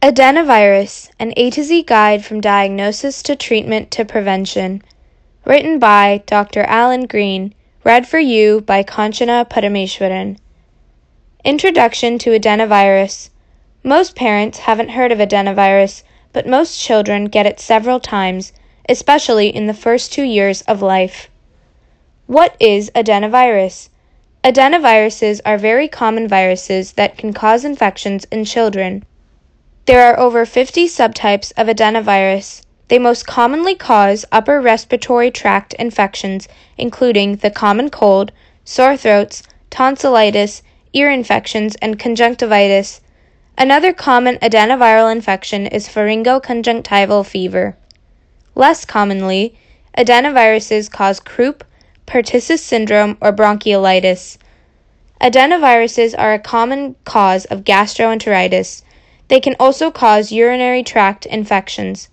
Adenovirus, an A to Z guide from diagnosis to treatment to prevention. Written by Dr. Alan Greene. Read for you by Kaanchana Parameswaran. Introduction to adenovirus. Most parents haven't heard of adenovirus, but most children get it several times, especially in the first two years of life. What is adenovirus? Adenoviruses are very common viruses that can cause infections in children. There are over 50 subtypes of adenovirus. They most commonly cause upper respiratory tract infections, including the common cold, sore throats, tonsillitis, ear infections, and conjunctivitis. Another common adenoviral infection is pharyngoconjunctival fever. Less commonly, adenoviruses cause croup, pertussis syndrome, or bronchiolitis. Adenoviruses are a common cause of gastroenteritis. They can also cause urinary tract infections.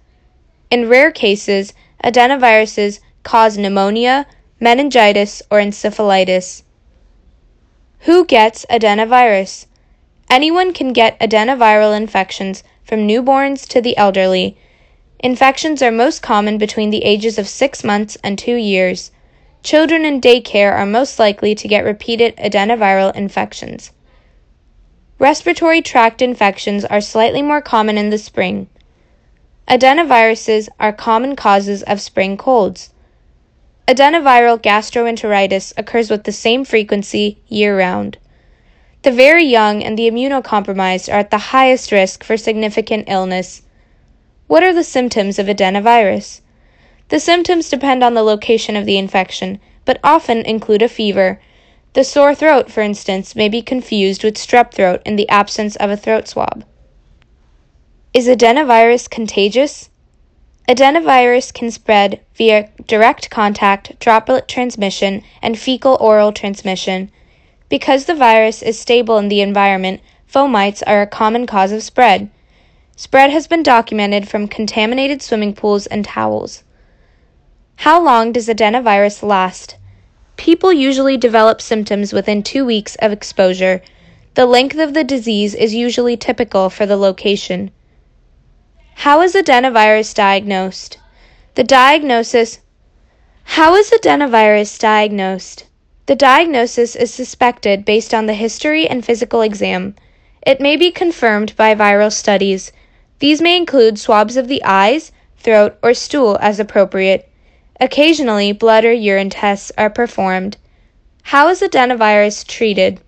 In rare cases, adenoviruses cause pneumonia, meningitis, or encephalitis. Who gets adenovirus? Anyone can get adenoviral infections, from newborns to the elderly. Infections are most common between the ages of six months and two years. Children in daycare are most likely to get repeated adenoviral infections. Respiratory tract infections are slightly more common in the spring. Adenoviruses are common causes of spring colds. Adenoviral gastroenteritis occurs with the same frequency year round. The very young and the immunocompromised are at the highest risk for significant illness. What are the symptoms of adenovirus? The symptoms depend on the location of the infection, but often include a fever, the sore throat, for instance, may be confused with strep throat in the absence of a throat swab. Is adenovirus contagious? Adenovirus can spread via direct contact, droplet transmission, and fecal oral transmission. Because the virus is stable in the environment, fomites are a common cause of spread. Spread has been documented from contaminated swimming pools and towels. How long does adenovirus last? People usually develop symptoms within two weeks of exposure. The length of the disease is usually typical for the location. How is adenovirus diagnosed? The diagnosis How is adenovirus diagnosed? The diagnosis is suspected based on the history and physical exam. It may be confirmed by viral studies. These may include swabs of the eyes, throat, or stool as appropriate. Occasionally, blood or urine tests are performed. How is adenovirus treated?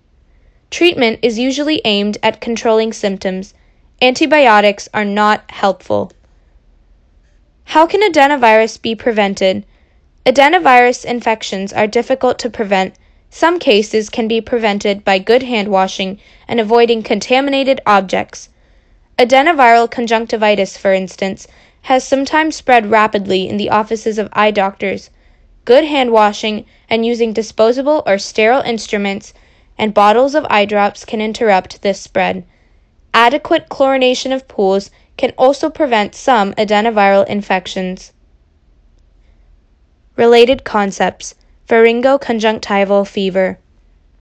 Treatment is usually aimed at controlling symptoms. Antibiotics are not helpful. How can adenovirus be prevented? Adenovirus infections are difficult to prevent. Some cases can be prevented by good hand washing and avoiding contaminated objects. Adenoviral conjunctivitis, for instance, has sometimes spread rapidly in the offices of eye doctors. Good hand washing and using disposable or sterile instruments and bottles of eye drops can interrupt this spread. Adequate chlorination of pools can also prevent some adenoviral infections. Related concepts Pharyngoconjunctival fever.